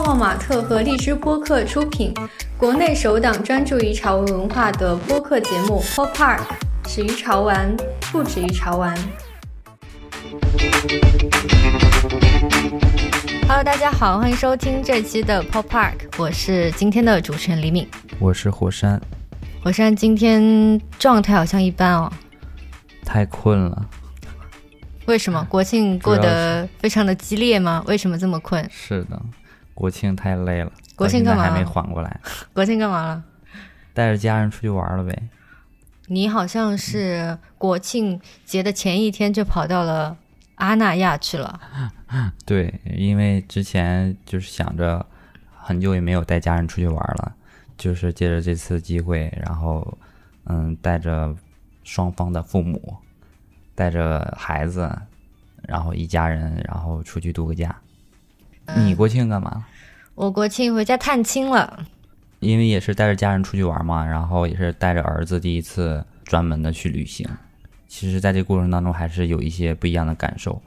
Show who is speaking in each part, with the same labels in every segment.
Speaker 1: 泡泡玛特和荔枝播客出品，国内首档专注于潮文文化的播客节目《Pop Park》，始于潮玩，不止于潮玩。Hello，大家好，欢迎收听这期的 Pop Park，我是今天的主持人李敏，
Speaker 2: 我是火山。
Speaker 1: 火山今天状态好像一般哦，
Speaker 2: 太困了。
Speaker 1: 为什么国庆过得非常的激烈吗？为什么这么困？
Speaker 2: 是的，国庆太累了。
Speaker 1: 国庆干嘛？
Speaker 2: 还没缓过来。
Speaker 1: 国庆干嘛了？
Speaker 2: 带着家人出去玩了呗。
Speaker 1: 你好像是国庆节的前一天就跑到了阿那亚去了。
Speaker 2: 对，因为之前就是想着很久也没有带家人出去玩了，就是借着这次机会，然后嗯，带着双方的父母。带着孩子，然后一家人，然后出去度个假。你国庆干嘛？
Speaker 1: 我国庆回家探亲了。
Speaker 2: 因为也是带着家人出去玩嘛，然后也是带着儿子第一次专门的去旅行。其实，在这过程当中，还是有一些不一样的感受，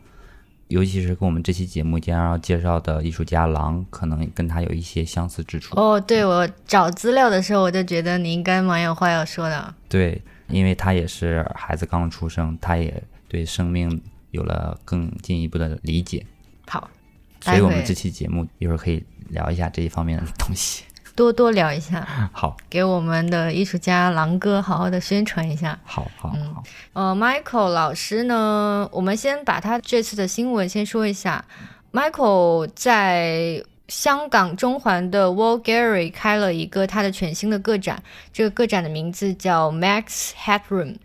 Speaker 2: 尤其是跟我们这期节目将要介绍的艺术家狼，可能跟他有一些相似之处。
Speaker 1: 哦，对，我找资料的时候，我就觉得你应该蛮有话要说的。
Speaker 2: 对。因为他也是孩子刚出生，他也对生命有了更进一步的理解。
Speaker 1: 好，
Speaker 2: 所以我们这期节目一会儿可以聊一下这一方面的东西，
Speaker 1: 多多聊一下。
Speaker 2: 好，
Speaker 1: 给我们的艺术家狼哥好好的宣传一下。
Speaker 2: 好好好。
Speaker 1: 呃，Michael 老师呢，我们先把他这次的新闻先说一下。Michael 在。香港中环的 Wall Gallery 开了一个他的全新的个展，这个个展的名字叫 Max Headroom，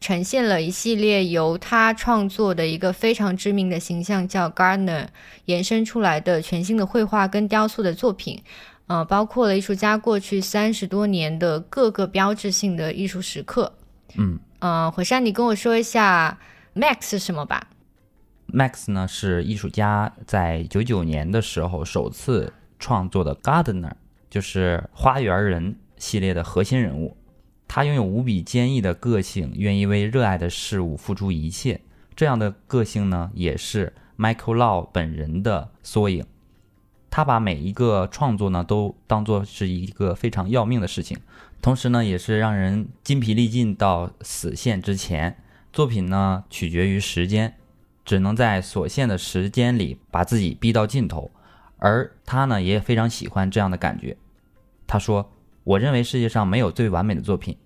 Speaker 1: 呈现了一系列由他创作的一个非常知名的形象叫 Gardner 延伸出来的全新的绘画跟雕塑的作品，呃，包括了艺术家过去三十多年的各个标志性的艺术时刻。
Speaker 2: 嗯，
Speaker 1: 呃，火山，你跟我说一下 Max 是什么吧
Speaker 2: ？Max 呢是艺术家在九九年的时候首次创作的 Gardener，就是花园人系列的核心人物。他拥有无比坚毅的个性，愿意为热爱的事物付出一切。这样的个性呢，也是 Michael Lau 本人的缩影。他把每一个创作呢都当做是一个非常要命的事情，同时呢，也是让人筋疲力尽到死线之前。作品呢取决于时间。只能在所限的时间里把自己逼到尽头，而他呢也非常喜欢这样的感觉。他说：“我认为世界上没有最完美的作品，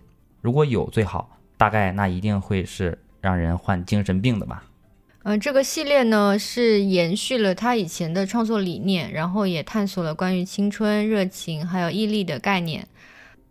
Speaker 2: 如果有最好，大概那一定会是让人患精神病的吧。”
Speaker 1: 嗯，这个系列呢是延续了他以前的创作理念，然后也探索了关于青春、热情还有毅力的概念。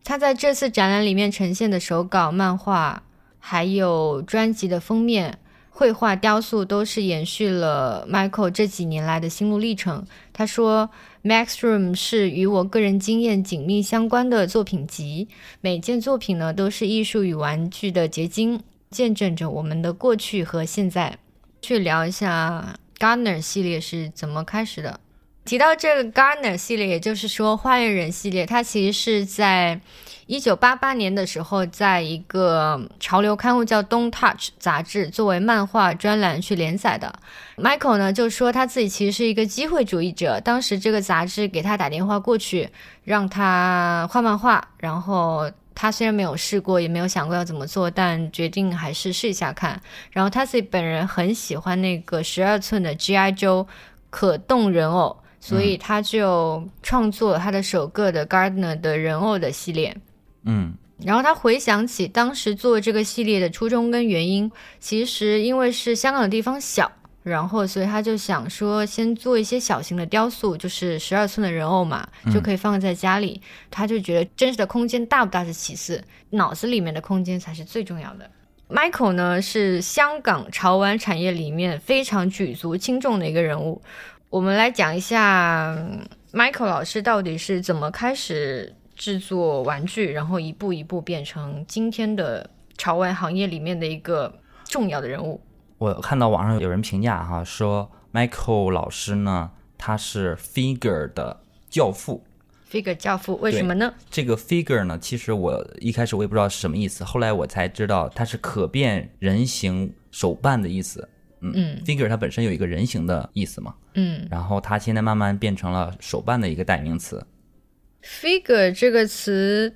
Speaker 1: 他在这次展览里面呈现的手稿、漫画，还有专辑的封面。绘画、雕塑都是延续了 Michael 这几年来的心路历程。他说：“Max Room 是与我个人经验紧密相关的作品集，每件作品呢都是艺术与玩具的结晶，见证着我们的过去和现在。”去聊一下 Gardner 系列是怎么开始的。提到这个 Gardner 系列，也就是说花园人系列，它其实是在。一九八八年的时候，在一个潮流刊物叫《Don't Touch》杂志作为漫画专栏去连载的。Michael 呢就说他自己其实是一个机会主义者。当时这个杂志给他打电话过去，让他画漫画，然后他虽然没有试过，也没有想过要怎么做，但决定还是试一下看。然后他自己本人很喜欢那个十二寸的 G.I. Joe 可动人偶，所以他就创作了他的首个的 Gardener 的人偶的系列。
Speaker 2: 嗯，
Speaker 1: 然后他回想起当时做这个系列的初衷跟原因，其实因为是香港的地方小，然后所以他就想说先做一些小型的雕塑，就是十二寸的人偶嘛，就可以放在家里。他就觉得真实的空间大不大是其次，脑子里面的空间才是最重要的。Michael 呢是香港潮玩产业里面非常举足轻重的一个人物。我们来讲一下 Michael 老师到底是怎么开始。制作玩具，然后一步一步变成今天的潮玩行业里面的一个重要的人物。
Speaker 2: 我看到网上有人评价哈，说 Michael 老师呢，他是 figure 的教父。
Speaker 1: figure 教父为什么呢？
Speaker 2: 这个 figure 呢，其实我一开始我也不知道是什么意思，后来我才知道它是可变人形手办的意思。
Speaker 1: 嗯
Speaker 2: figure 它本身有一个人形的意思嘛，
Speaker 1: 嗯
Speaker 2: 然后它现在慢慢变成了手办的一个代名词。
Speaker 1: ，figure 这个词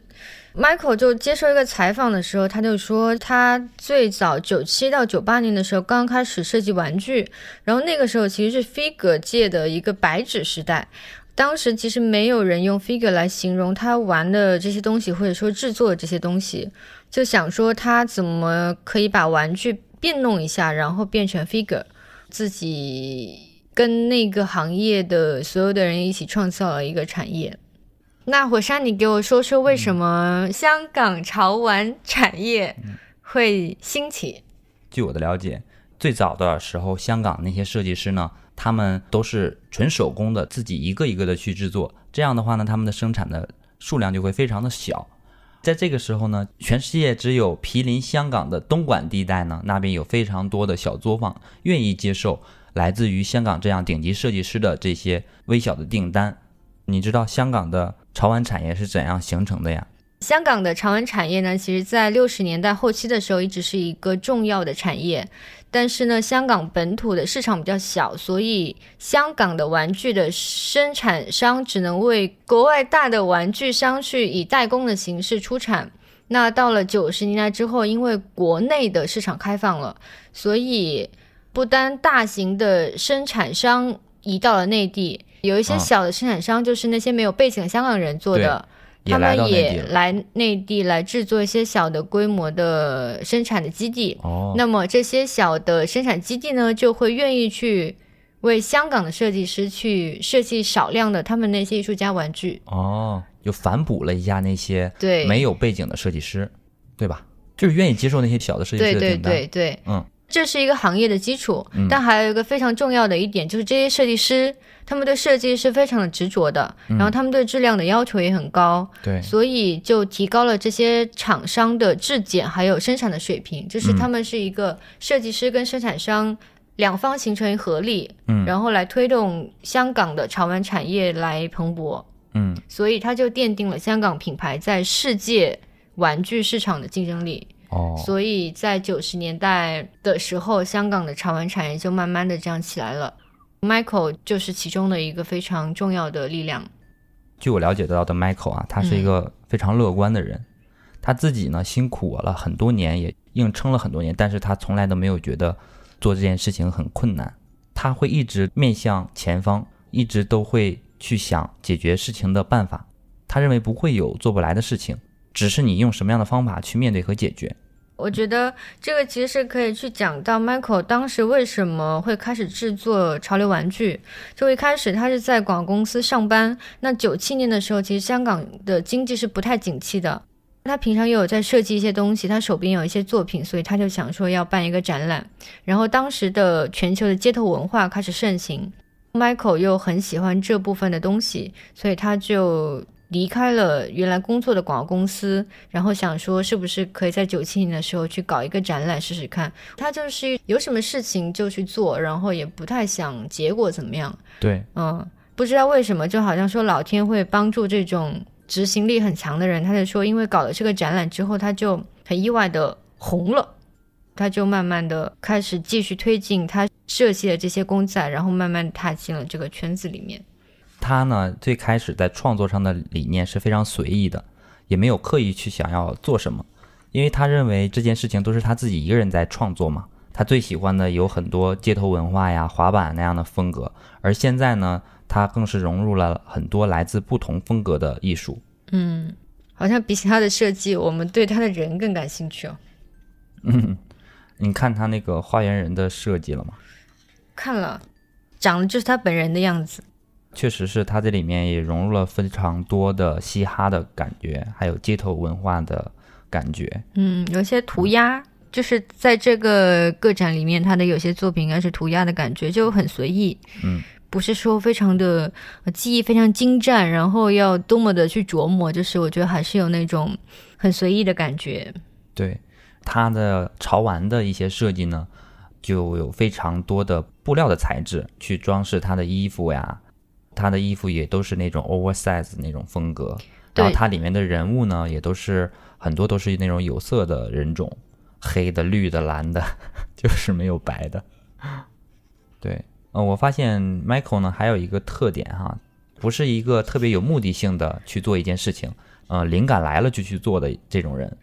Speaker 1: ，Michael 就接受一个采访的时候，他就说他最早九七到九八年的时候刚开始设计玩具，然后那个时候其实是 figure 界的一个白纸时代。当时其实没有人用 figure 来形容他玩的这些东西，或者说制作这些东西，就想说他怎么可以把玩具变弄一下，然后变成 figure，自己跟那个行业的所有的人一起创造了一个产业。那火山，你给我说说为什么香港潮玩产业会兴起？
Speaker 2: 据我的了解，最早的时候，香港那些设计师呢，他们都是纯手工的，自己一个一个的去制作。这样的话呢，他们的生产的数量就会非常的小。在这个时候呢，全世界只有毗邻香港的东莞地带呢，那边有非常多的小作坊愿意接受来自于香港这样顶级设计师的这些微小的订单。你知道香港的潮玩产业是怎样形成的呀？
Speaker 1: 香港的潮玩产业呢，其实在六十年代后期的时候，一直是一个重要的产业。但是呢，香港本土的市场比较小，所以香港的玩具的生产商只能为国外大的玩具商去以代工的形式出产。那到了九十年代之后，因为国内的市场开放了，所以不单大型的生产商移到了内地，有一些
Speaker 2: 啊
Speaker 1: 小的生产商，就是那些没有背景的香港人做的。他们。也来内地来制作一些小的规模的生产的基地。
Speaker 2: 哦，
Speaker 1: 那么这些小的生产基地呢，就会愿意去为香港的设计师去设计少量的他们那些艺术家玩具。
Speaker 2: 哦，就反哺了一下那些
Speaker 1: 对，
Speaker 2: 没有背景的设计师，对吧？就是愿意接受那些小的设计师
Speaker 1: 对对
Speaker 2: 的订单。
Speaker 1: 对对，
Speaker 2: 嗯，
Speaker 1: 这是一个行业的基础。
Speaker 2: 嗯
Speaker 1: 但还有一个非常重要的一点，就是这些设计师他们对设计是非常的执着的，
Speaker 2: 嗯
Speaker 1: 然后他们对质量的要求也很高。
Speaker 2: 对
Speaker 1: 所以就提高了这些厂商的质检还有生产的水平，就是他们是一个设计师跟生产商两方形成合力，
Speaker 2: 嗯
Speaker 1: 然后来推动香港的潮玩产业来蓬勃，
Speaker 2: 嗯，
Speaker 1: 所以它就奠定了香港品牌在世界玩具市场的竞争力。
Speaker 2: 哦，
Speaker 1: 所以在九十年代的时候，香港的潮玩产业就慢慢的这样起来了。Michael 就是其中的一个非常重要的力量。
Speaker 2: 据我了解到的，Michael 啊，他是一个非常乐观的人，他自己呢辛苦了很多年，也硬撑了很多年，但是他从来都没有觉得做这件事情很困难，他会一直面向前方，一直都会去想解决事情的办法。他认为不会有做不来的事情，只是你用什么样的方法去面对和解决。
Speaker 1: 我觉得这个其实是可以去讲到 Michael 当时为什么会开始制作潮流玩具。就一开始他是在广告公司上班，那九七年的时候，其实香港的经济是不太景气的。他平常又有在设计一些东西，他手边有一些作品，所以他就想说要办一个展览。然后当时的全球的街头文化开始盛行，Michael 又很喜欢这部分的东西，所以他就离开了原来工作的广告公司，然后想说是不是可以在九七年的时候去搞一个展览试试看。他就是有什么事情就去做，然后也不太想结果怎么样。
Speaker 2: 对，
Speaker 1: 嗯，不知道为什么，就好像说老天会帮助这种执行力很强的人。他就说，因为搞了这个展览之后，他就很意外的红了。他就慢慢的开始继续推进他设计的这些公仔，然后慢慢踏进了这个圈子里面。
Speaker 2: 他呢最开始在创作上的理念是非常随意的，也没有刻意去想要做什么，因为他认为这件事情都是他自己一个人在创作嘛。他最喜欢的有很多街头文化呀、滑板那样的风格，而现在呢，他更是融入了很多来自不同风格的艺术。
Speaker 1: 嗯，好像比起他的设计，我们对他的人更感兴趣哦。
Speaker 2: 嗯 你看他那个花园人的设计了吗？
Speaker 1: 看了，长得就是他本人的样子。
Speaker 2: 确实是他这里面也融入了非常多的嘻哈的感觉，还有街头文化的感觉。
Speaker 1: 嗯，有些涂鸦，就是在这个个展里面，他的有些作品应该是涂鸦的感觉，就很随意。
Speaker 2: 嗯，
Speaker 1: 不是说非常的呃技艺非常精湛，然后要多么的去琢磨，就是我觉得还是有那种很随意的感觉。
Speaker 2: 对，它的潮玩的一些设计呢，就有非常多的布料的材质去装饰它的衣服呀，它的衣服也都是那种 oversize 那种风格，然后
Speaker 1: 对
Speaker 2: 它里面的人物呢，也都是很多都是那种有色的人种，黑的、绿的、蓝的，就是没有白的。对，呃，我发现 Michael 呢还有一个特点哈，不是一个特别有目的性的去做一件事情，呃，灵感来了就去做的这种人。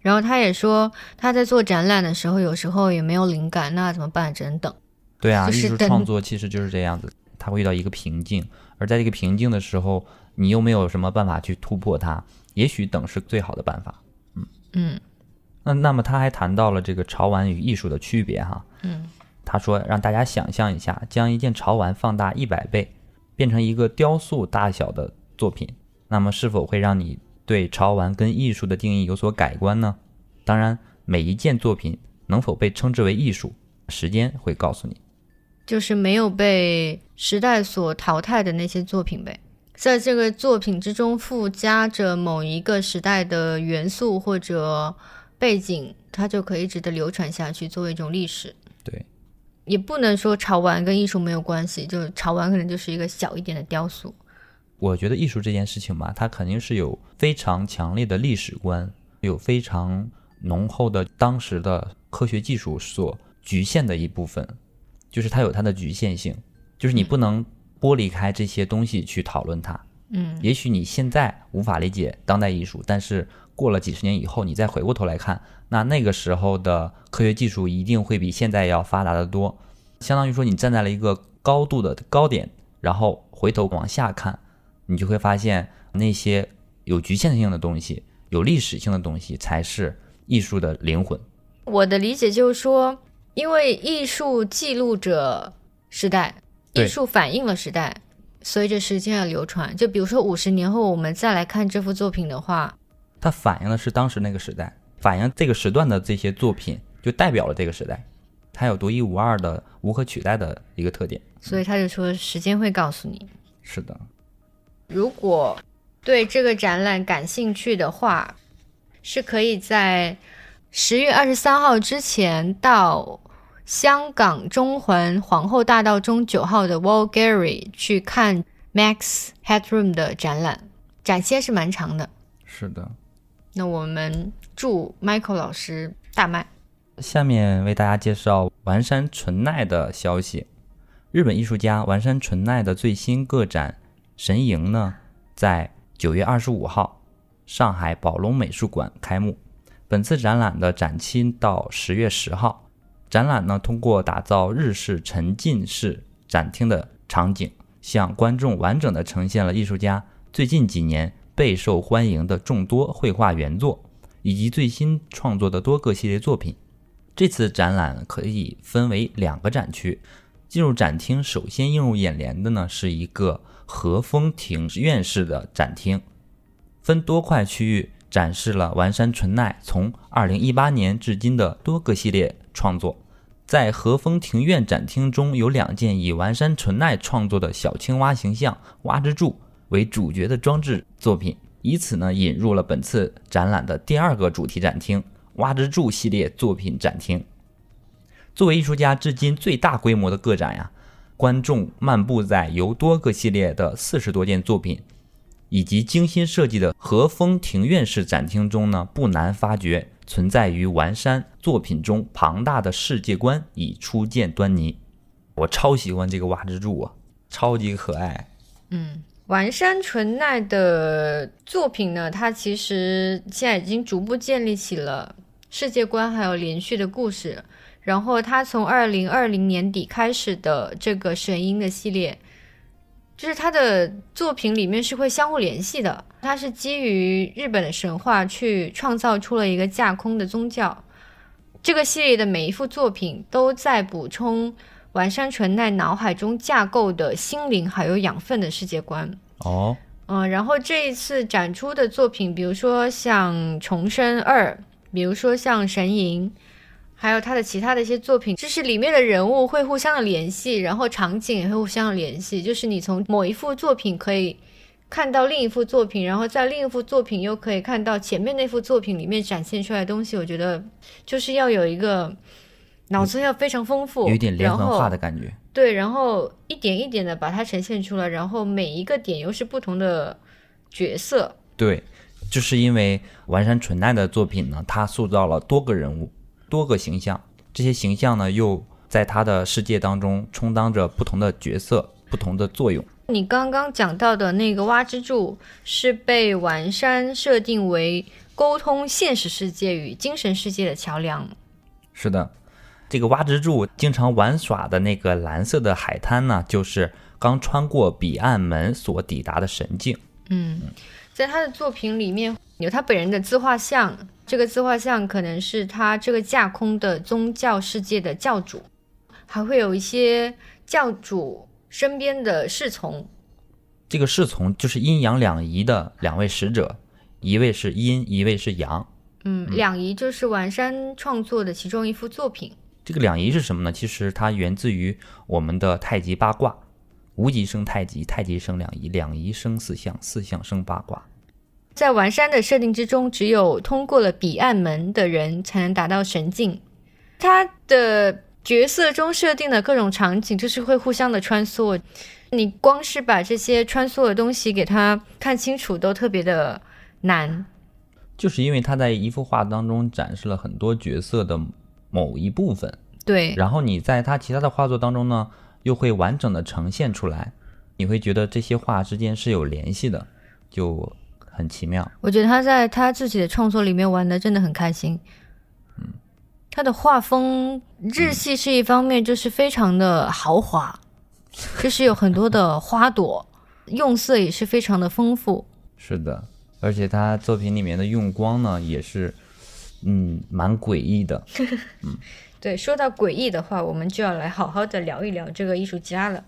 Speaker 1: 然后他也说，他在做展览的时候，有时候也没有灵感，那怎么办？只能等。
Speaker 2: 对啊，艺
Speaker 1: 就是等
Speaker 2: 术创作其实就是这样子，他会遇到一个瓶颈，而在这个瓶颈的时候，你又没有什么办法去突破它，也许等是最好的办法。
Speaker 1: 嗯
Speaker 2: 那那么他还谈到了这个潮玩与艺术的区别哈，
Speaker 1: 嗯，
Speaker 2: 他说让大家想象一下，将一件潮玩放大一百倍，变成一个雕塑大小的作品，那么是否会让你对潮玩跟艺术的定义有所改观呢？当然，每一件作品能否被称之为艺术，时间会告诉你。
Speaker 1: 就是没有被时代所淘汰的那些作品呗，在这个作品之中附加着某一个时代的元素或者背景，它就可以一直的流传下去，作为一种历史。
Speaker 2: 对，
Speaker 1: 也不能说潮玩跟艺术没有关系，就是潮玩可能就是一个小一点的雕塑。
Speaker 2: 我觉得艺术这件事情吧，它肯定是有非常强烈的历史观，有非常浓厚的当时的科学技术所局限的一部分，就是它有它的局限性，就是你不能剥离开这些东西去讨论它。
Speaker 1: 嗯，
Speaker 2: 也许你现在无法理解当代艺术，但是过了几十年以后，你再回过头来看，那那个时候的科学技术一定会比现在要发达的多。相当于说，你站在了一个高度的高点，然后回头往下看，你就会发现那些有局限性的东西、有历史性的东西，才是艺术的灵魂。
Speaker 1: 我的理解就是说，因为艺术记录着时代，艺术反映了时代，随着时间的流传。就比如说五十年后我们再来看这幅作品的话，
Speaker 2: 它反映的是当时那个时代，反映这个时段的这些作品，就代表了这个时代，它有独一无二的、无可取代的一个特点。
Speaker 1: 所以他就说时间会告诉你。
Speaker 2: 是的，
Speaker 1: 如果对这个展览感兴趣的话，是可以在十月二十三号之前到香港中环皇后大道中九号的 Wall Gallery 去看 Max Headroom 的展览，展期是蛮长的。
Speaker 2: 是的。
Speaker 1: 那我们祝 Michael 老师大卖。
Speaker 2: 下面为大家介绍丸山纯奈的消息。日本艺术家丸山纯奈的最新个展《神营》呢，在九月二十五号上海宝龙美术馆开幕。本次展览的展期到十月十号。展览呢，通过打造日式沉浸式展厅的场景，向观众完整的呈现了艺术家最近几年备受欢迎的众多绘画原作，以及最新创作的多个系列作品。这次展览可以分为两个展区。进入展厅，首先映入眼帘的呢是一个和风庭院式的展厅，分多块区域展示了丸山纯奈从2018年至今的多个系列创作。在和风庭院展厅中有两件以丸山纯奈创作的小青蛙形象蛙之助为主角的装置作品，以此呢引入了本次展览的第二个主题展厅——蛙之助系列作品展厅。作为艺术家至今最大规模的个展呀，观众漫步在由多个系列的四十多件作品，以及精心设计的和风庭院式展厅中呢，不难发觉存在于丸山作品中庞大的世界观已初见端倪。我超喜欢这个蛙之助啊，超级可爱。
Speaker 1: 嗯，丸山纯奈的作品呢，它其实现在已经逐步建立起了世界观，还有连续的故事。然后他从二零二零年底开始的这个神鹰的系列，就是他的作品里面是会相互联系的。它是基于日本的神话去创造出了一个架空的宗教。这个系列的每一幅作品都在补充完善纯奈脑海中架构的心灵还有养分的世界观。
Speaker 2: 哦，
Speaker 1: 嗯，然后这一次展出的作品，比如说像《重生二》，比如说像《神营》。还有他的其他的一些作品，就是里面的人物会互相的联系，然后场景也会互相的联系。就是你从某一幅作品可以看到另一幅作品，然后在另一幅作品又可以看到前面那幅作品里面展现出来的东西。我觉得就是要有一个脑子要非常丰富，
Speaker 2: 有一点连环画的感觉。
Speaker 1: 对，然后一点一点的把它呈现出来，然后每一个点又是不同的角色。
Speaker 2: 对，就是因为丸山纯奈的作品呢，它塑造了多个人物、多个形象，这些形象呢又在他的世界当中充当着不同的角色、不同的作用。
Speaker 1: 你刚刚讲到的那个蛙之柱是被完山设定为沟通现实世界与精神世界的桥梁。
Speaker 2: 是的，这个蛙之柱经常玩耍的那个蓝色的海滩呢，就是刚穿过彼岸门所抵达的神境。
Speaker 1: 嗯，在他的作品里面有他本人的自画像，这个自画像可能是他这个架空的宗教世界的教主，还会有一些教主身边的侍从。
Speaker 2: 这个侍从就是阴阳两仪的两位使者，一位是阴，一位是阳。
Speaker 1: 嗯，两仪就是丸山创作的其中一幅作品。
Speaker 2: 这个两仪是什么呢？其实它源自于我们的太极八卦。无极生太极，太极生两仪，两仪生四象，四象生八卦。
Speaker 1: 在完山的设定之中，只有通过了彼岸门的人才能达到神境。他的角色中设定的各种场景，就是会互相的穿梭。你光是把这些穿梭的东西给他看清楚，都特别的难。
Speaker 2: 就是因为他在一幅画当中展示了很多角色的某一部分，
Speaker 1: 对。
Speaker 2: 然后你在他其他的画作当中呢？又会完整的呈现出来，你会觉得这些画之间是有联系的，就很奇妙。
Speaker 1: 我觉得他在他自己的创作里面玩的真的很开心。
Speaker 2: 嗯，
Speaker 1: 他的画风日系是一方面，就是非常的豪华，就是有很多的花朵，用色也是非常的丰富。
Speaker 2: 是的，而且他作品里面的用光呢，也是嗯蛮诡异的。嗯。
Speaker 1: 对，说到诡异的话，我们就要来好好的聊一聊这个艺术家了。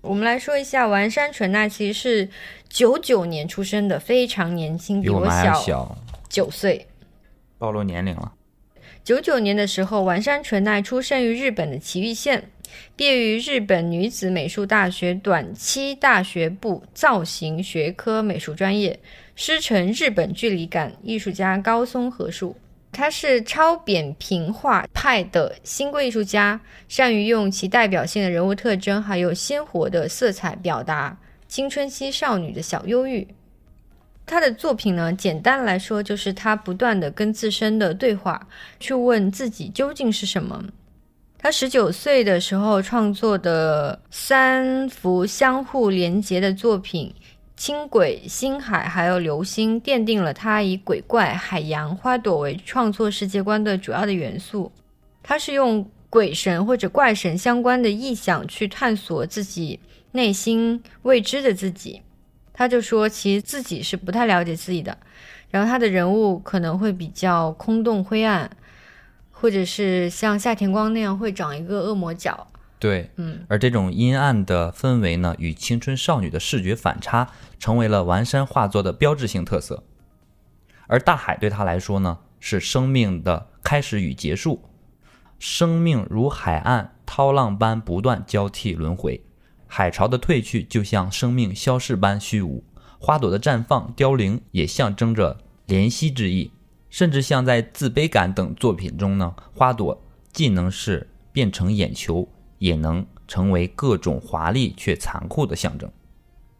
Speaker 1: 我们来说一下，丸山纯奈其实是九九年出生的，非常年轻，
Speaker 2: 比我
Speaker 1: 小九岁，
Speaker 2: 暴露年龄了。
Speaker 1: 九九年的时候，丸山纯奈出生于日本的崎玉县，毕业于日本女子美术大学短期大学部造型学科美术专业，师承日本距离感艺术家高松和树。他是超扁平画派的新贵艺术家，善于用其代表性的人物特征，还有鲜活的色彩表达青春期少女的小忧郁。他的作品呢，简单来说就是他不断的跟自身的对话，去问自己究竟是什么。他十九岁的时候创作的三幅相互连结的作品。轻轨、星海还有流星，奠定了他以鬼怪、海洋、花朵为创作世界观的主要的元素。他是用鬼神或者怪神相关的意象去探索自己内心未知的自己。他就说，其实自己是不太了解自己的。然后他的人物可能会比较空洞、灰暗，或者是像夏田光那样会长一个恶魔角。
Speaker 2: 对，
Speaker 1: 嗯，
Speaker 2: 而这种阴暗的氛围呢，与青春少女的视觉反差，成为了完山画作的标志性特色。而大海对他来说呢，是生命的开始与结束。生命如海岸涛浪般不断交替轮回，海潮的退去就像生命消逝般虚无，花朵的绽放凋零也象征着怜惜之意。甚至像在自卑感等作品中呢，花朵既能是变成眼球。也能成为各种华丽却残酷的象征。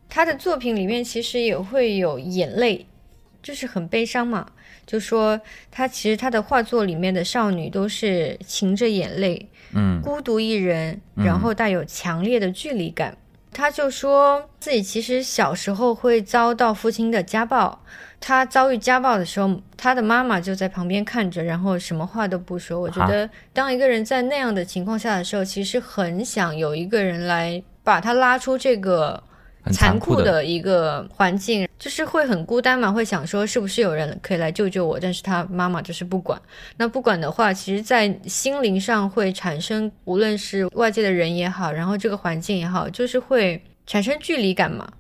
Speaker 1: 他的作品里面其实也会有眼泪，就是很悲伤嘛。就说他其实他的画作里面的少女都是噙着眼泪，
Speaker 2: 嗯，
Speaker 1: 孤独一人，然后带有强烈的距离感。他就说自己其实小时候会遭到父亲的家暴。他遭遇家暴的时候，他的妈妈就在旁边看着，然后什么话都不说。我觉得，当一个人在那样的情况下的时候，其实很想有一个人来把他拉出这个残酷的一个环境，就是会很孤单嘛，会想说是不是有人可以来救救我？但是他妈妈就是不管。那不管的话，其实，在心灵上会产生，无论是外界的人也好，然后这个环境也好，就是会产生距离感嘛。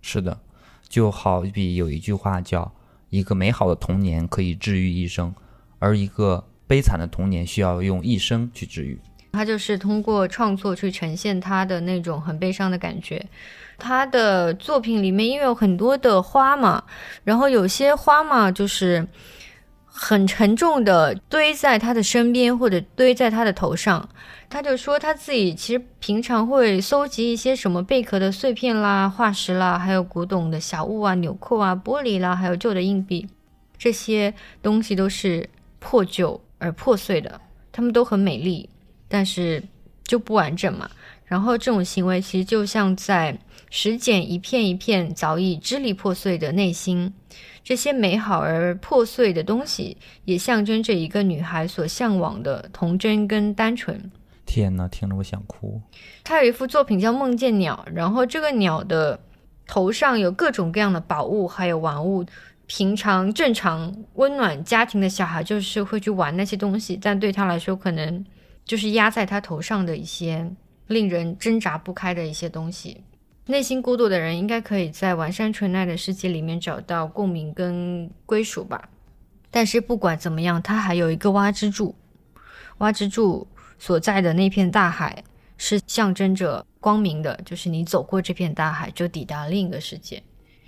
Speaker 2: 是的。就好比有一句话叫“一个美好的童年可以治愈一生，而一个悲惨的童年需要用一生去治愈。”
Speaker 1: 他就是通过创作去呈现他的那种很悲伤的感觉。他的作品里面因为有很多的花嘛，然后有些花嘛就是很沉重的堆在他的身边或者堆在他的头上。他就说他自己其实平常会搜集一些什么贝壳的碎片啦、化石啦，还有古董的小物啊、纽扣啊、玻璃啦，还有旧的硬币，这些东西都是破旧而破碎的，它们都很美丽，但是就不完整嘛。然后这种行为其实就像在拾捡一片一片早已支离破碎的内心，这些美好而破碎的东西，也象征着一个女孩所向往的童真跟单纯。
Speaker 2: 天呐，听着我想哭。
Speaker 1: 他有一幅作品叫《梦见鸟》，然后这个鸟的头上有各种各样的宝物，还有玩物。平常正常温暖家庭的小孩就是会去玩那些东西，但对他来说，可能就是压在他头上的一些令人挣扎不开的一些东西。内心孤独的人应该可以在完善纯爱的世界里面找到共鸣跟归属吧。但是不管怎么样，他还有一个蛙之柱，蛙之柱所在的那片大海是象征着光明的，就是你走过这片大海，就抵达另一个世界。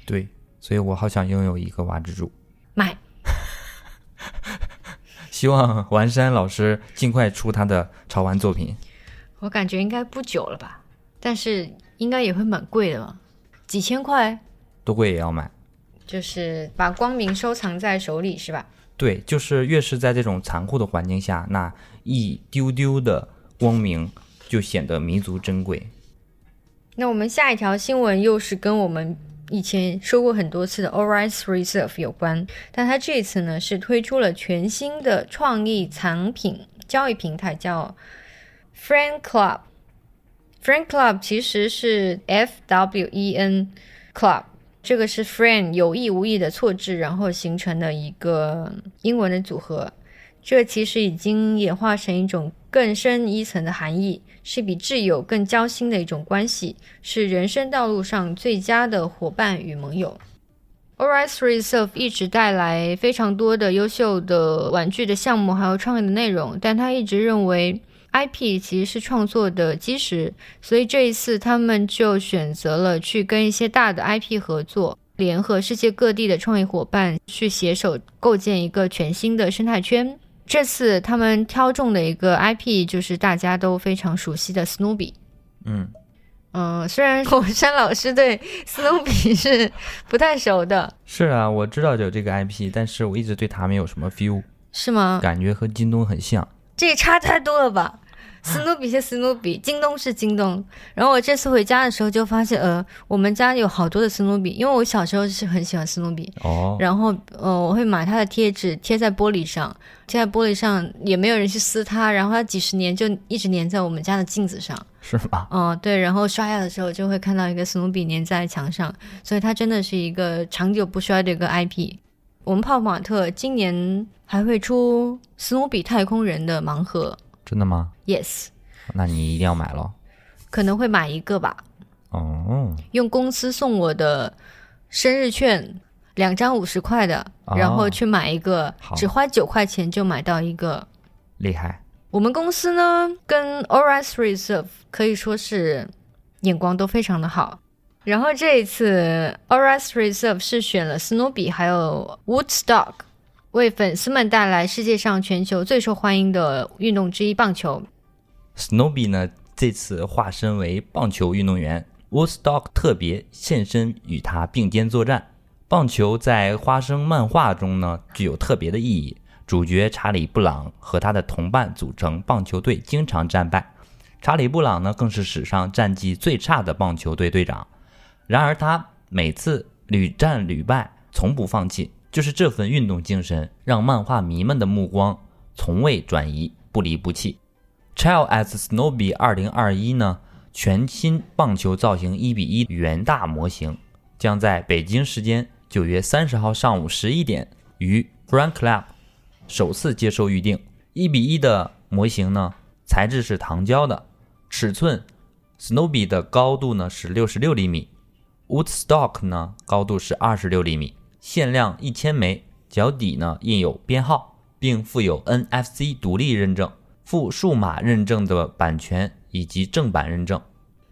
Speaker 2: 对。所以我好想拥有一个蛙之柱，
Speaker 1: 买。
Speaker 2: 希望完山老师尽快出他的潮玩作品。
Speaker 1: 我感觉应该不久了吧，但是应该也会蛮贵的吧，几千块，
Speaker 2: 多贵也要买。
Speaker 1: 就是把光明收藏在手里，是吧？
Speaker 2: 对，就是越是在这种残酷的环境下，那一丢丢的光明就显得弥足珍贵。
Speaker 1: 那我们下一条新闻又是跟我们。以前说过很多次的 All Rise Reserve 有关，但它这次呢是推出了全新的创意藏品交易平台，叫 Friend Club。Friend Club 其实是 F W E N Club，这个是 Friend 有意无意的错字，然后形成的一个英文的组合。这其实已经演化成一种更深一层的含义。是比挚友更交心的一种关系，是人生道路上最佳的伙伴与盟友。Oris Reserve 一直带来非常多的优秀的玩具的项目，还有创意的内容，但他一直认为 IP 其实是创作的基石，所以这一次他们就选择了去跟一些大的 IP 合作，联合世界各地的创意伙伴，去携手构建一个全新的生态圈。这次他们挑中的一个 IP 就是大家都非常熟悉的史努比。
Speaker 2: 嗯
Speaker 1: 嗯，虽然火 山老师对史努比是不太熟的。
Speaker 2: 是啊，我知道有这个 IP，但是我一直对它没有什么 feel。
Speaker 1: 是吗？
Speaker 2: 感觉和京东很像。
Speaker 1: 这也差太多了吧？史努比是史努比，京东是京东。然后我这次回家的时候就发现，呃，我们家有好多的史努比，因为我小时候是很喜欢史努比。
Speaker 2: 哦。
Speaker 1: 然后，呃，我会买它的贴纸贴在玻璃上，贴在玻璃上也没有人去撕它，然后它几十年就一直粘在我们家的镜子上。
Speaker 2: 是吗？
Speaker 1: 嗯，对。然后刷牙的时候就会看到一个史努比粘在墙上，所以它真的是一个长久不衰的一个 IP。我们泡泡玛特今年还会出史努比太空人的盲盒。
Speaker 2: 真的吗
Speaker 1: ？Yes，
Speaker 2: 那你一定要买咯。
Speaker 1: 可能会买一个吧。
Speaker 2: 哦。
Speaker 1: 用公司送我的生日券，两张五十块的，然后去买一个，只花九块钱就买到一个。
Speaker 2: 厉害。
Speaker 1: 我们公司呢，跟 Oris Reserve 可以说是眼光都非常的好。然后这一次 Oris Reserve 是选了 Snoopy 还有 Woodstock。为粉丝们带来世界上全球最受欢迎的运动之一——棒球。
Speaker 2: Snowy 呢，这次化身为棒球运动员，Woodstock 特别现身与他并肩作战。棒球在花生漫画中呢，具有特别的意义。主角查理·布朗和他的同伴组成棒球队，经常战败。查理·布朗呢，更是史上战绩最差的棒球队队长。然而，他每次屡战屡败，从不放弃。就是这份运动精神，让漫画迷们的目光从未转移，不离不弃。Child as Snowy 二零二一呢，全新棒球造型一比一原大模型将在北京时间九月三十号上午十一点于 Frank Club 首次接受预定。一比一的模型呢，材质是糖胶的，尺寸 Snowy 的高度呢是六十六厘米，Woodstock 呢高度是二十六厘米。限量一千枚，脚底呢印有编号，并附有 NFC 独立认证、附数码认证的版权以及正版认证。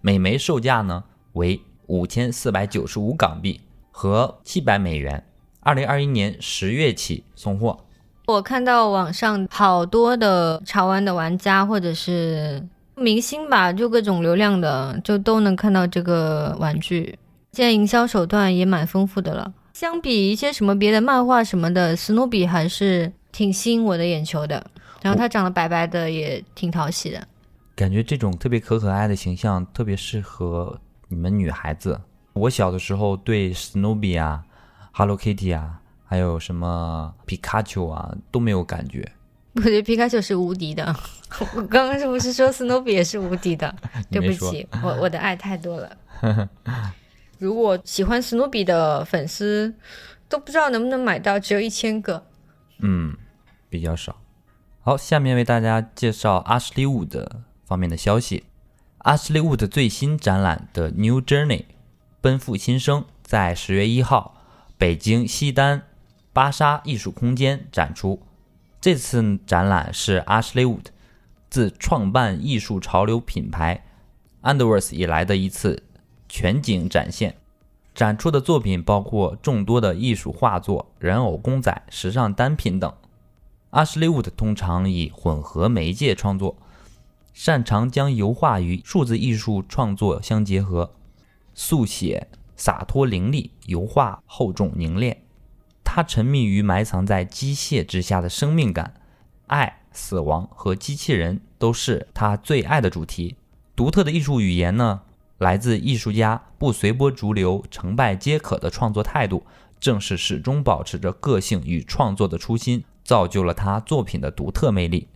Speaker 2: 每枚售价呢为五千四百九十五港币和七百美元。二零二一年十月起送货。
Speaker 1: 我看到网上好多的潮玩的玩家或者是明星吧，就各种流量的，就都能看到这个玩具。现在营销手段也蛮丰富的了。相比一些什么别的漫画什么的，史努比还是挺吸引我的眼球的。然后他长得白白的，也挺讨喜的。
Speaker 2: 感觉这种特别可可爱的形象特别适合你们女孩子。我小的时候对史努比啊、Hello Kitty 啊，还有什么皮卡丘啊都没有感觉。
Speaker 1: 我觉得皮卡丘是无敌的。我刚刚是不是说史努比也是无敌的？对不起，我我的爱太多了。如果喜欢史努比的粉丝都不知道能不能买到，只有一千个。
Speaker 2: 嗯，比较少。好，下面为大家介绍阿什利·伍德方面的消息。阿什利·伍德最新展览的《New Journey》奔赴新生，在十月一号北京西单芭莎艺术空间展出。这次展览是阿什利·伍德自创办艺术潮流品牌 Underworth 以来的一次全景展现。展出的作品包括众多的艺术画作、人偶公仔、时尚单品等。阿什利·伍德通常以混合媒介创作，擅长将油画与数字艺术创作相结合。速写洒脱凌厉，油画厚重凝练。他沉迷于埋藏在机械之下的生命感，爱、死亡和机器人都是他最爱的主题。独特的艺术语言呢？来自艺术家不随波逐流、成败皆可的创作态度，正是始终保持着个性与创作的初心，造就了他作品的独特魅力。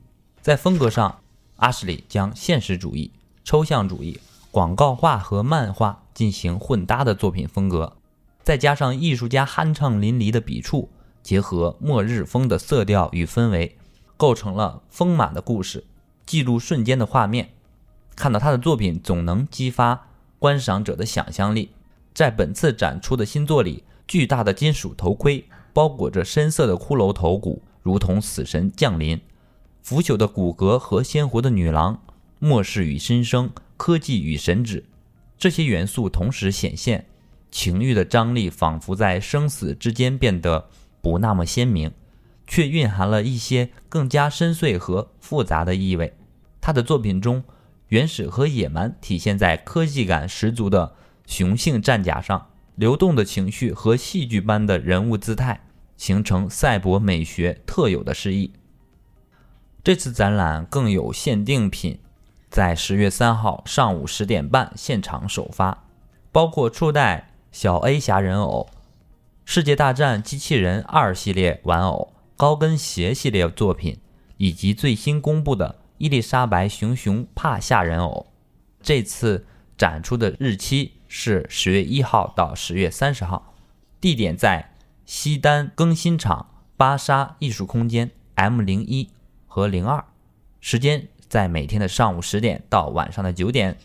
Speaker 2: 在风格上，阿什利将现实主义、抽象主义、广告画和漫画进行混搭的作品风格，再加上艺术家酣畅淋漓的笔触，结合末日风的色调与氛围，构成了丰满的故事，记录瞬间的画面。看到他的作品，总能激发。观赏者的想象力，在本次展出的新作里，巨大的金属头盔包裹着深色的骷髅头骨，如同死神降临；腐朽的骨骼和鲜活的女郎，末世与新生，科技与神旨，这些元素同时显现，情欲的张力仿佛在生死之间变得不那么鲜明，却蕴含了一些更加深邃和复杂的意味。他的作品中。原始和野蛮体现在科技感十足的雄性战甲上，流动的情绪和戏剧般的人物姿态，形成赛博美学特有的诗意。这次展览更有限定品，在十月三号上午十点半现场首发，包括初代小 A 侠人偶、世界大战机器人二系列玩偶、高跟鞋系列作品，以及最新公布的。伊丽莎白熊熊帕夏人偶，这次展出的日期是十月一号到十月三十号，地点在西单更新场芭莎艺术空间 M 零一和零二，时间在每天的上午十点到晚上的九点。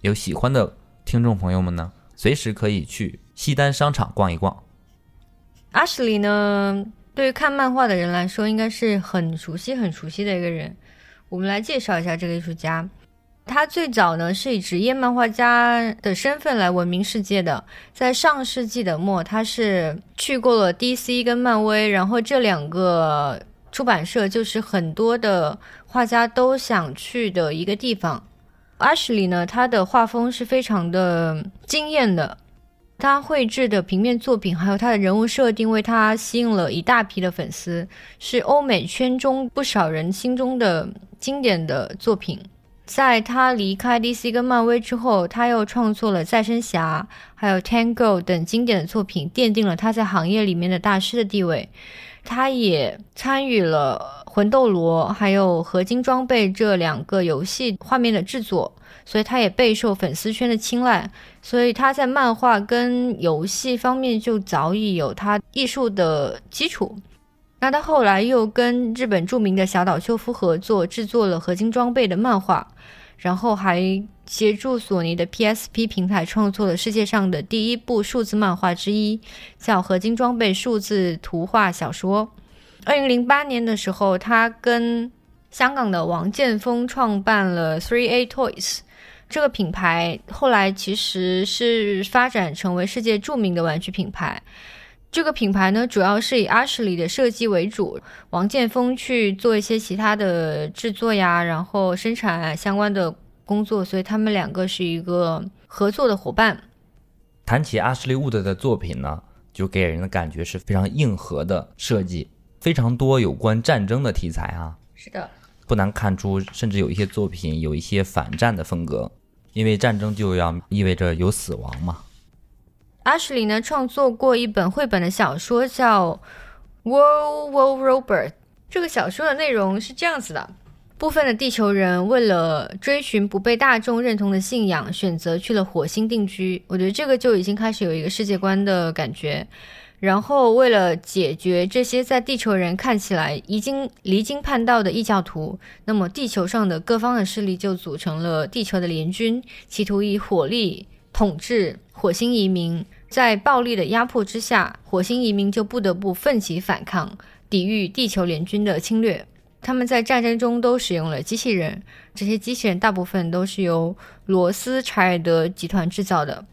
Speaker 2: 有喜欢的听众朋友们呢，随时可以去西单商场逛一逛。
Speaker 1: 阿什利呢，对于看漫画的人来说，应该是很熟悉、很熟悉的一个人。我们来介绍一下这个艺术家，他最早呢是以职业漫画家的身份来闻名世界的。在上世纪的末，他是去过了 DC 跟漫威，然后这两个出版社就是很多的画家都想去的一个地方。阿什利呢，他的画风是非常的惊艳的。他绘制的平面作品，还有他的人物设定，为他吸引了一大批的粉丝，是欧美圈中不少人心中的经典的作品。在他离开 DC 跟漫威之后，他又创作了《再生侠》还有《Tango》等经典的作品，奠定了他在行业里面的大师的地位。他也参与了《魂斗罗》还有《合金装备》这两个游戏画面的制作。所以他也备受粉丝圈的青睐，所以他在漫画跟游戏方面就早已有他艺术的基础。那他后来又跟日本著名的小岛秀夫合作制作了合金装备的漫画，然后还协助索尼的 PSP 平台创作了世界上的第一部数字漫画之一，叫《合金装备数字图画小说》。二零零八年的时候，他跟香港的王建峰创办了 Three A Toys。这个品牌后来其实是发展成为世界著名的玩具品牌。这个品牌呢，主要是以阿什利的设计为主，王建峰去做一些其他的制作呀，然后生产相关的工作，所以他们两个是一个合作的伙伴。
Speaker 2: 谈起阿什利·伍德的作品呢，就给人的感觉是非常硬核的设计，非常多有关战争的题材啊。
Speaker 1: 是的。
Speaker 2: 不难看出，甚至有一些作品有一些反战的风格，因为战争就要意味着有死亡嘛。
Speaker 1: 阿什里呢创作过一本绘本的小说，叫《World War Robert》。这个小说的内容是这样子的：部分的地球人为了追寻不被大众认同的信仰，选择去了火星定居。我觉得这个就已经开始有一个世界观的感觉。然后，为了解决这些在地球人看起来已经离经叛道的异教徒，那么地球上的各方的势力就组成了地球的联军，企图以火力统治火星移民。在暴力的压迫之下，火星移民就不得不奋起反抗，抵御地球联军的侵略。他们在战争中都使用了机器人，这些机器人大部分都是由罗斯柴尔德集团制造的。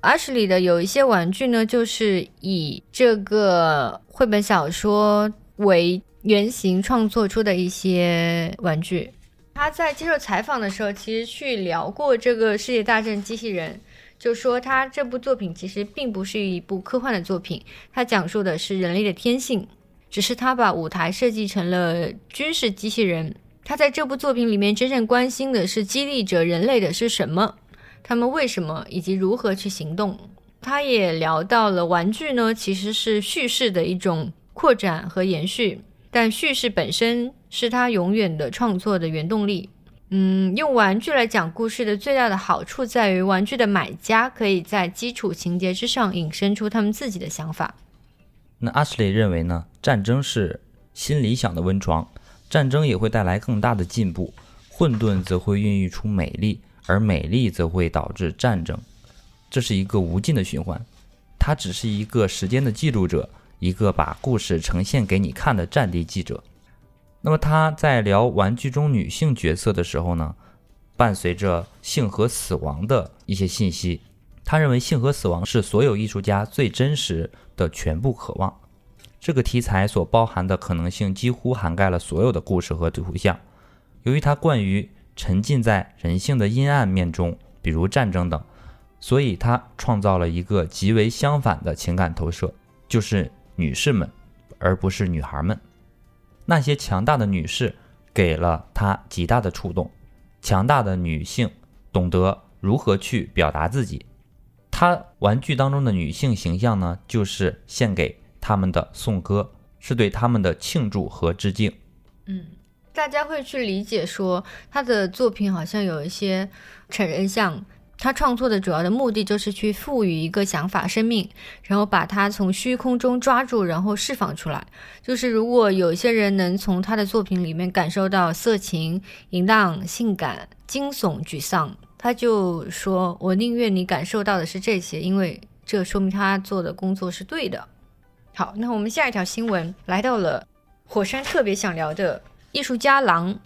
Speaker 1: 阿什里的有一些玩具呢，就是以这个绘本小说为原型创作出的一些玩具。他在接受采访的时候，其实去聊过这个《世界大战机器人》，就说他这部作品其实并不是一部科幻的作品，它讲述的是人类的天性，只是他把舞台设计成了军事机器人。他在这部作品里面真正关心的是激励着人类的是什么。他们为什么以及如何去行动？他也聊到了玩具呢，其实是叙事的一种扩展和延续，但叙事本身是他永远的创作的原动力。嗯，用玩具来讲故事的最大的好处在于，玩具的买家可以在基础情节之上引申出他们自己的想法。
Speaker 2: 那阿什利认为呢？战争是新理想的温床，战争也会带来更大的进步，混沌则会孕育出美丽。而美丽则会导致战争，这是一个无尽的循环。他只是一个时间的记录者，一个把故事呈现给你看的战地记者。那么他在聊玩具中女性角色的时候呢，伴随着性和死亡的一些信息。他认为性和死亡是所有艺术家最真实的全部渴望。这个题材所包含的可能性几乎涵盖了所有的故事和图像。由于它惯于沉浸在人性的阴暗面中，比如战争等，所以他创造了一个极为相反的情感投射，就是女士们，而不是女孩们。那些强大的女士给了他极大的触动。强大的女性懂得如何去表达自己。他玩具当中的女性形象呢，就是献给他们的颂歌，是对他们的庆祝和致敬。
Speaker 1: 嗯。大家会去理解说，他的作品好像有一些成人像。他创作的主要的目的就是去赋予一个想法生命，然后把它从虚空中抓住，然后释放出来。就是如果有一些人能从他的作品里面感受到色情、淫荡、性感、惊悚、沮丧，他就说：“我宁愿你感受到的是这些，因为这说明他做的工作是对的。”好，那我们下一条新闻来到了火山特别想聊的。艺术家郎，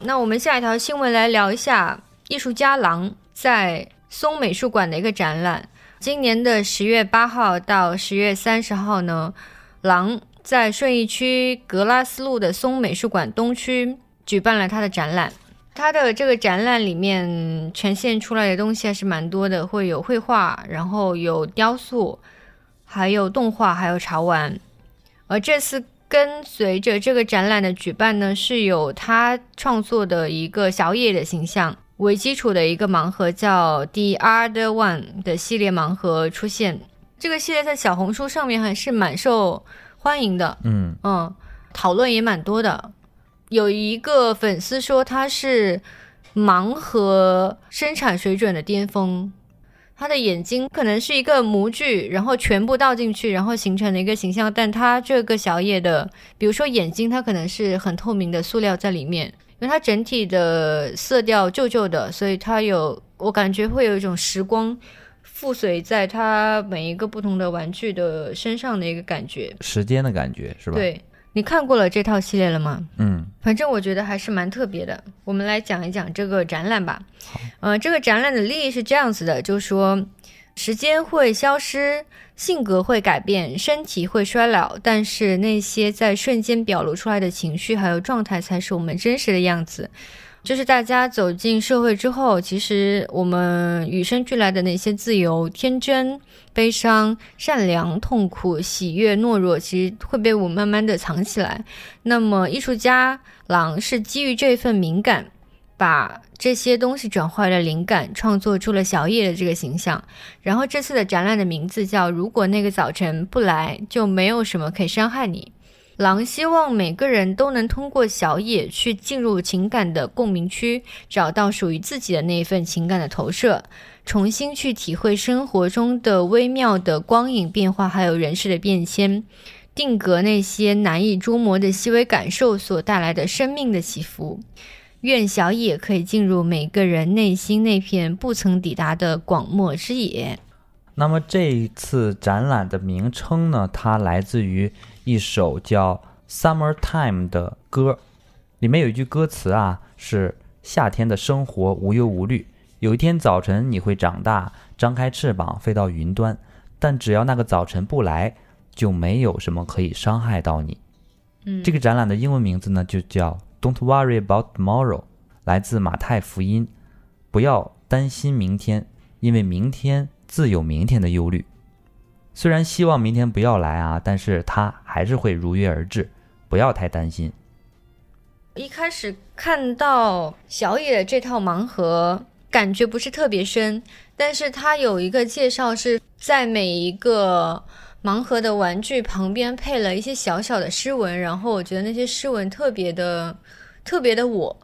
Speaker 1: 那我们下一条新闻来聊一下艺术家郎在松美术馆的一个展览。今年的十月八号到十月三十号呢，郎在顺义区格拉斯路的松美术馆东区举办了他的展览。他的这个展览里面呈现出来的东西还是蛮多的，会有绘画，然后有雕塑，还有动画，还有潮玩。而这次。跟随着这个展览的举办呢，是有他创作的一个小野的形象为基础的一个盲盒，叫 The Other One 的系列盲盒出现。这个系列在小红书上面还是蛮受欢迎的，
Speaker 2: 嗯
Speaker 1: 嗯，讨论也蛮多的。有一个粉丝说他是盲盒生产水准的巅峰。他的眼睛可能是一个模具，然后全部倒进去，然后形成了一个形象。但他这个小野的，比如说眼睛，它可能是很透明的塑料在里面，因为它整体的色调旧旧的，所以它有我感觉会有一种时光附随在它每一个不同的玩具的身上的一个感觉，
Speaker 2: 时间的感觉是吧？
Speaker 1: 对。你看过了这套系列了吗？
Speaker 2: 嗯，
Speaker 1: 反正我觉得还是蛮特别的。我们来讲一讲这个展览吧。呃，这个展览的立意是这样子的，就是说，时间会消失，性格会改变，身体会衰老，但是那些在瞬间表露出来的情绪还有状态，才是我们真实的样子。就是大家走进社会之后，其实我们与生俱来的那些自由、天真、悲伤、善良、痛苦、喜悦、懦弱，其实会被我慢慢的藏起来。那么，艺术家郎是基于这份敏感，把这些东西转化了灵感，创作出了小野的这个形象。然后，这次的展览的名字叫“如果那个早晨不来，就没有什么可以伤害你”。狼希望每个人都能通过小野去进入情感的共鸣区，找到属于自己的那一份情感的投射，重新去体会生活中的微妙的光影变化，还有人事的变迁，定格那些难以捉摸的细微感受所带来的生命的起伏。愿小野可以进入每个人内心那片不曾抵达的广漠之野。
Speaker 2: 那么这一次展览的名称呢？它来自于一首叫《Summertime》的歌，里面有一句歌词啊，是夏天的生活无忧无虑。有一天早晨你会长大，张开翅膀飞到云端，但只要那个早晨不来，就没有什么可以伤害到你。
Speaker 1: 嗯，
Speaker 2: 这个展览的英文名字呢，就叫 "Don't worry about tomorrow"，来自马太福音，不要担心明天，因为明天。自有明天的忧虑，虽然希望明天不要来啊，但是它还是会如约而至，不要太担心。
Speaker 1: 一开始看到小野这套盲盒，感觉不是特别深，但是它有一个介绍是在每一个盲盒的玩具旁边配了一些小小的诗文，然后我觉得那些诗文特别的特别的我，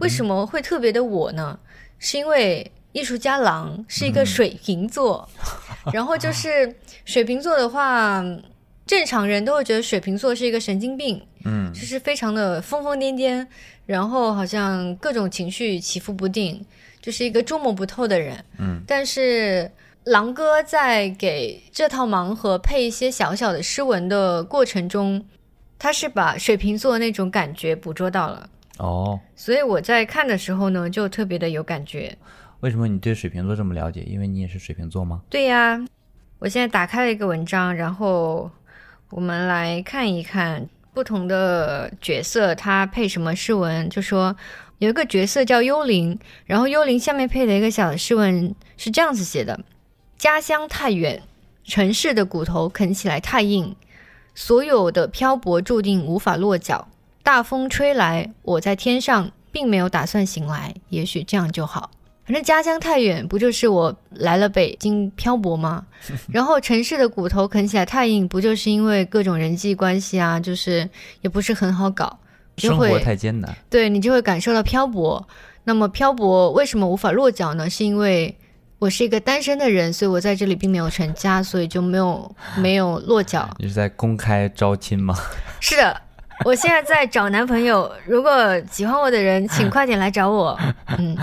Speaker 1: 为什么会特别的我呢？是因为。艺术家郎是一个水瓶座，然后就是水瓶座的话，正常人都会觉得水瓶座是一个神经病，
Speaker 2: 嗯，
Speaker 1: 就是非常的疯疯癫癫，然后好像各种情绪起伏不定，就是一个捉摸不透的人，
Speaker 2: 嗯。
Speaker 1: 但是狼哥在给这套盲盒配一些小小的诗文的过程中，他是把水瓶座那种感觉捕捉到了，
Speaker 2: 哦，
Speaker 1: 所以我在看的时候呢，就特别的有感觉。
Speaker 2: 为什么你对水瓶座这么了解？因为你也是水瓶座吗？
Speaker 1: 对呀，我现在打开了一个文章，然后我们来看一看不同的角色他配什么诗文。就说有一个角色叫幽灵，然后幽灵下面配了一个小的诗文是这样子写的：家乡太远，城市的骨头啃起来太硬，所有的漂泊注定无法落脚。大风吹来，我在天上，并没有打算醒来，也许这样就好。反正家乡太远，不就是我来了北京漂泊吗？然后城市的骨头啃起来太硬，不就是因为各种人际关系啊，就是也不是很好搞，
Speaker 2: 生活太艰难。
Speaker 1: 对你就会感受到漂泊。那么漂泊为什么无法落脚呢？是因为我是一个单身的人，所以我在这里并没有成家，所以就没有 没有落脚。
Speaker 2: 你是在公开招亲吗？
Speaker 1: 是的，我现在在找男朋友，如果喜欢我的人，请快点来找我。嗯。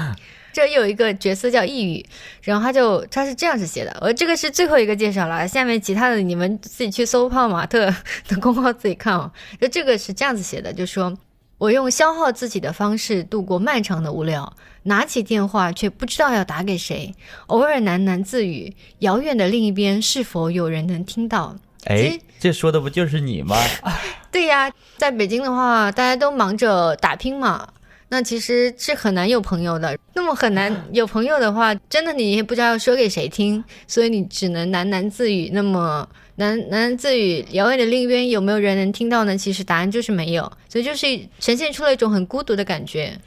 Speaker 1: 这有一个角色叫抑郁，然后他就他是这样子写的，我，这个是最后一个介绍了，下面其他的你们自己去搜泡玛特 的公号自己看哦。就这个是这样子写的，就说我用消耗自己的方式度过漫长的无聊，拿起电话却不知道要打给谁，偶尔喃喃自语，遥远的另一边是否有人能听到？
Speaker 2: 哎，这说的不就是你吗？
Speaker 1: 对呀，在北京的话，大家都忙着打拼嘛。那其实是很难有朋友的，那么很难 有朋友的话，真的你也不知道要说给谁听，所以你只能喃喃自语。那么喃喃自语，遥远的另一边有没有人能听到呢？其实答案就是没有，所以就是呈现出了一种很孤独的感觉。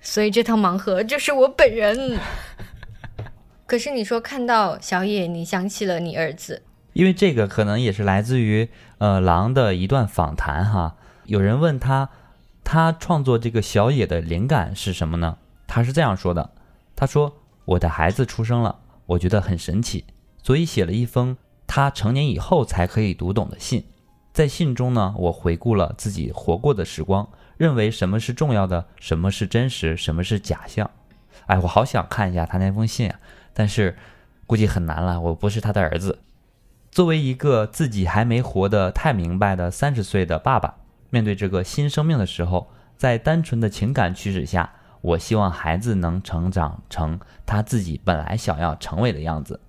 Speaker 1: 所以这套盲盒就是我本人。可是你说看到小野，你想起了你儿子，
Speaker 2: 因为这个可能也是来自于呃狼的一段访谈哈，有人问他。他创作这个小野的灵感是什么呢？他是这样说的：“他说我的孩子出生了，我觉得很神奇，所以写了一封他成年以后才可以读懂的信。在信中呢，我回顾了自己活过的时光，认为什么是重要的，什么是真实，什么是假象。哎，我好想看一下他那封信啊，但是估计很难了。我不是他的儿子。作为一个自己还没活得太明白的三十岁的爸爸。”面对这个新生命的时候，在单纯的情感驱使下，我希望孩子能成长成他自己本来想要成为的样子，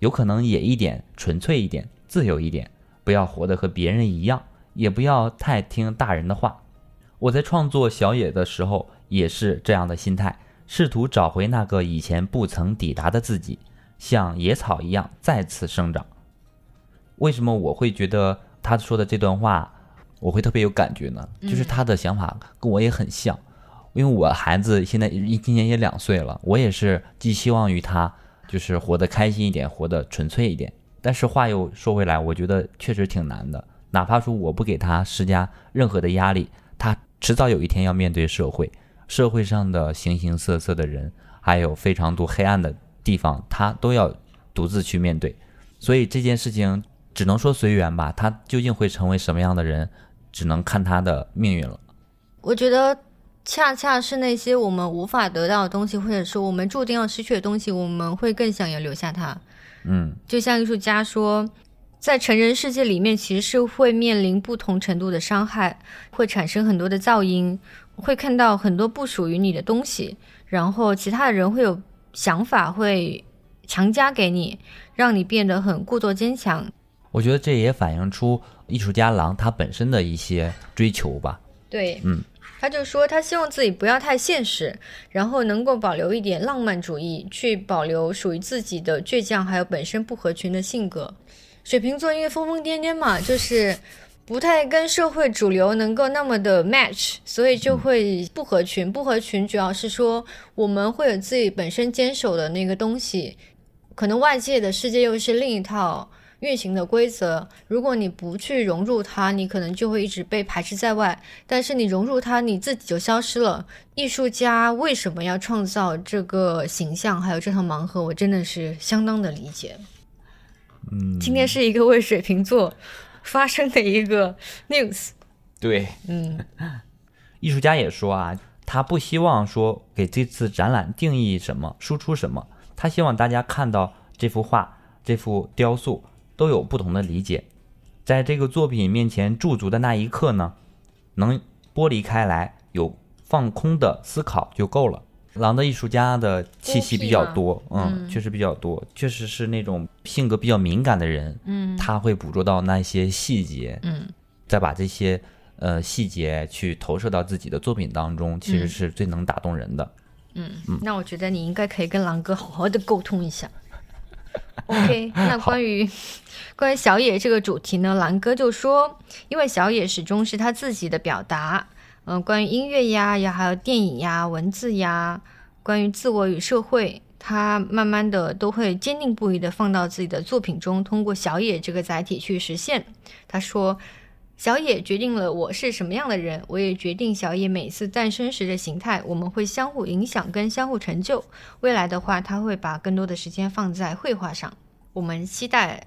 Speaker 2: 有可能野一点、纯粹一点、自由一点，不要活得和别人一样，也不要太听大人的话。我在创作小野的时候，也是这样的心态，试图找回那个以前不曾抵达的自己，像野草一样再次生长。为什么我会觉得他说的这段话我会特别有感觉呢？就是他的想法跟我也很像，因为我孩子现在一今年也两岁了，我也是寄希望于他，就是活得开心一点，活得纯粹一点。但是话又说回来，我觉得确实挺难的。哪怕说我不给他施加任何的压力，他迟早有一天要面对社会，社会上的形形色色的人，还有非常多黑暗的地方，他都要独自去面对。所以这件事情只能说随缘吧。他究竟会成为什么样的人，只能看他的命运了。
Speaker 1: 我觉得，恰恰是那些我们无法得到的东西，或者说我们注定要失去的东西，我们会更想要留下它。
Speaker 2: 嗯，
Speaker 1: 就像艺术家说，在成人世界里面，其实是会面临不同程度的伤害，会产生很多的噪音，会看到很多不属于你的东西，然后其他的人会有想法，会强加给你，让你变得很故作坚强。
Speaker 2: 我觉得这也反映出艺术家郎他本身的一些追求吧。
Speaker 1: 对，
Speaker 2: 嗯。
Speaker 1: 他就说，他希望自己不要太现实，然后能够保留一点浪漫主义，去保留属于自己的倔强，还有本身不合群的性格。水瓶座因为疯疯癫癫嘛，就是不太跟社会主流能够那么的 match，所以就会不合群。不合群主要是说我们会有自己本身坚守的那个东西，可能外界的世界又是另一套。运行的规则，如果你不去融入它，你可能就会一直被排斥在外。但是你融入它，你自己就消失了。艺术家为什么要创造这个形象，还有这套盲盒，我真的是相当的理解。
Speaker 2: 嗯，
Speaker 1: 今天是一个为水瓶座发生的一个 news。
Speaker 2: 对，
Speaker 1: 嗯，
Speaker 2: 艺术家也说啊，他不希望说给这次展览定义什么，输出什么，他希望大家看到这幅画，这幅雕塑。都有不同的理解，在这个作品面前驻足的那一刻呢，能剥离开来，有放空的思考就够了。狼的艺术家的气息比较多，嗯，确实比较多，确实是那种性格比较敏感的人，
Speaker 1: 嗯，
Speaker 2: 他会捕捉到那些细节，
Speaker 1: 嗯，
Speaker 2: 再把这些呃细节去投射到自己的作品当中，其实是最能打动人的。
Speaker 1: 嗯，那我觉得你应该可以跟狼哥好好的沟通一下。OK，那关于关于小野这个主题呢，蓝哥就说，因为小野始终是他自己的表达，嗯，关于音乐呀，也还有电影呀、文字呀，关于自我与社会，他慢慢的都会坚定不移的放到自己的作品中，通过小野这个载体去实现。他说。小野决定了我是什么样的人，我也决定小野每次诞生时的形态。我们会相互影响跟相互成就。未来的话，他会把更多的时间放在绘画上。我们期待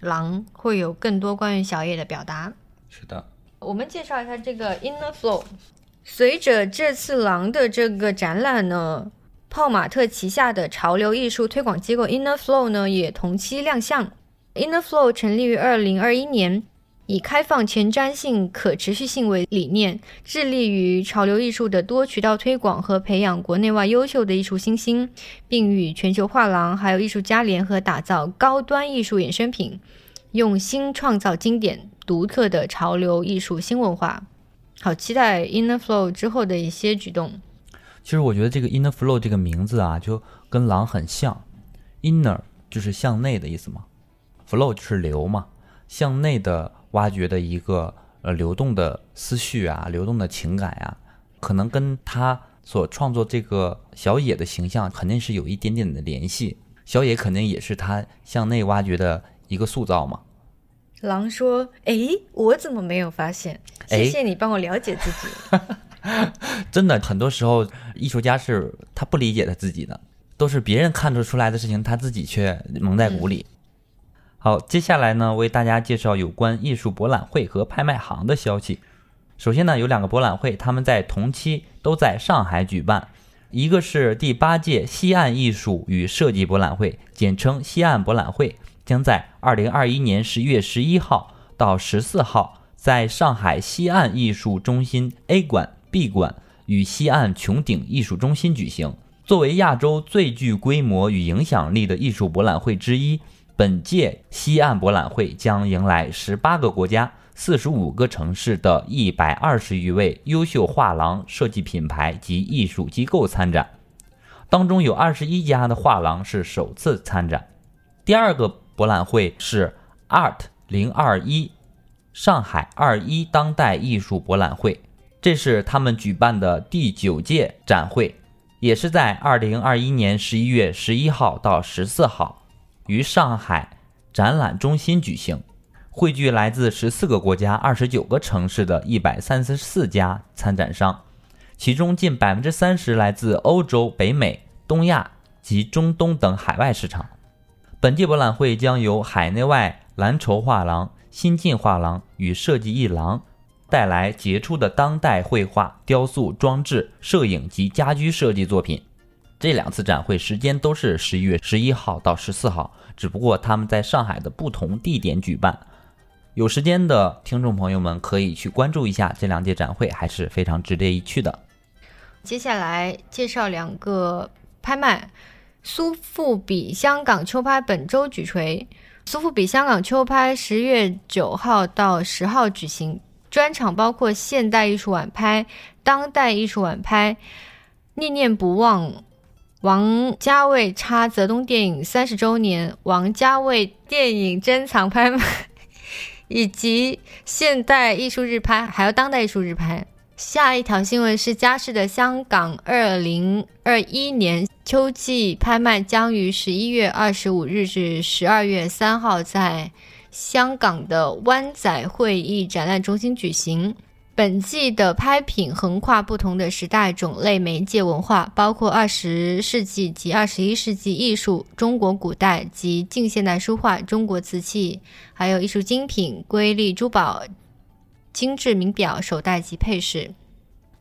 Speaker 1: 狼会有更多关于小野的表达。
Speaker 2: 是的，
Speaker 1: 我们介绍一下这个 Inner Flow。随着这次狼的这个展览呢，泡玛特旗下的潮流艺术推广机构 Inner Flow 呢也同期亮相。Inner Flow 成立于二零二一年。以开放、前瞻性、可持续性为理念，致力于潮流艺术的多渠道推广和培养国内外优秀的艺术新星，并与全球画廊还有艺术家联合打造高端艺术衍生品，用心创造经典、独特的潮流艺术新文化。好期待 Inner Flow 之后的一些举动。
Speaker 2: 其实我觉得这个 Inner Flow 这个名字啊，就跟狼很像。Inner 就是向内的意思嘛，Flow 就是流嘛，向内的。挖掘的一个呃流动的思绪啊，流动的情感呀，可能跟他所创作这个小野的形象肯定是有一点点的联系。小野肯定也是他向内挖掘的一个塑造嘛。
Speaker 1: 狼说：“哎，我怎么没有发现？谢谢你帮我了解自己。
Speaker 2: 真的，很多时候艺术家是他不理解他自己的，都是别人看得出来的事情，他自己却蒙在鼓里。”好，接下来呢，为大家介绍有关艺术博览会和拍卖行的消息。首先呢，有两个博览会，他们在同期都在上海举办，一个是第八届西岸艺术与设计博览会，简称西岸博览会，将在二零二一年十一月十一号到十四号，在上海西岸艺术中心 A 馆、B 馆与西岸穹顶艺术中心举行。作为亚洲最具规模与影响力的艺术博览会之一。本届西岸博览会将迎来十八个国家、四十五个城市的一百二十余位优秀画廊、设计品牌及艺术机构参展，当中有二十一家的画廊是首次参展。第二个博览会是 Art 零二一上海二一当代艺术博览会，这是他们举办的第九届展会，也是在二零二一年十一月十一号到十四号于上海展览中心举行。汇聚来自十四个国家、二十九个城市的一百三十四家参展商，其中近百分之三十来自欧洲、北美、东亚及中东等海外市场。本届博览会将由海内外蓝筹画廊、新晋画廊与设计艺廊带来杰出的当代绘画、雕塑、装置、摄影及家居设计作品。这两次展会时间都是十一月十一号到十四号，只不过他们在上海的不同地点举办。有时间的听众朋友们可以去关注一下这两届展会，还是非常值得一去的。
Speaker 1: 接下来介绍两个拍卖，苏富比香港秋拍本周举锤。苏富比香港秋拍十月九号到十号举行，专场包括现代艺术晚拍、当代艺术晚拍、念念不忘、王家卫插泽东电影三十周年、王家卫电影珍藏拍卖。以及现代艺术日拍，还有当代艺术日拍。下一条新闻是佳士的香港二零二一年秋季拍卖将于十一月二十五日至十二月三号在香港的湾仔会议展览中心举行。本季的拍品横跨不同的时代、种类、媒介、文化，包括二十世纪及二十一世纪艺术、中国古代及近现代书画、中国瓷器，还有艺术精品、瑰丽珠宝、精致名表、手袋及配饰。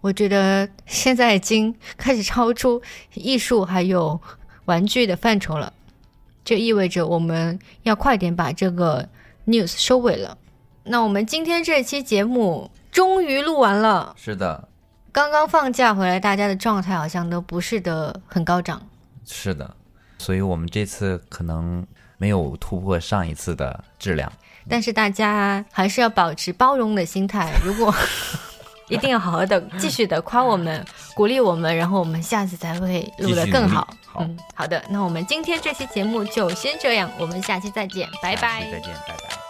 Speaker 1: 我觉得现在已经开始超出艺术还有玩具的范畴了，这意味着我们要快点把这个 news 收尾了。那我们今天这期节目。终于录完了，
Speaker 2: 是的，
Speaker 1: 刚刚放假回来，大家的状态好像都不是的很高涨。
Speaker 2: 是的，所以我们这次可能没有突破上一次的质量，
Speaker 1: 但是大家还是要保持包容的心态。如果 一定要好好的 继续的夸我们，鼓励我们，然后我们下次才会录得更好。
Speaker 2: 嗯，
Speaker 1: 好的，那我们今天这期节目就先这样，我们下期再见，拜拜。
Speaker 2: 再见，拜拜。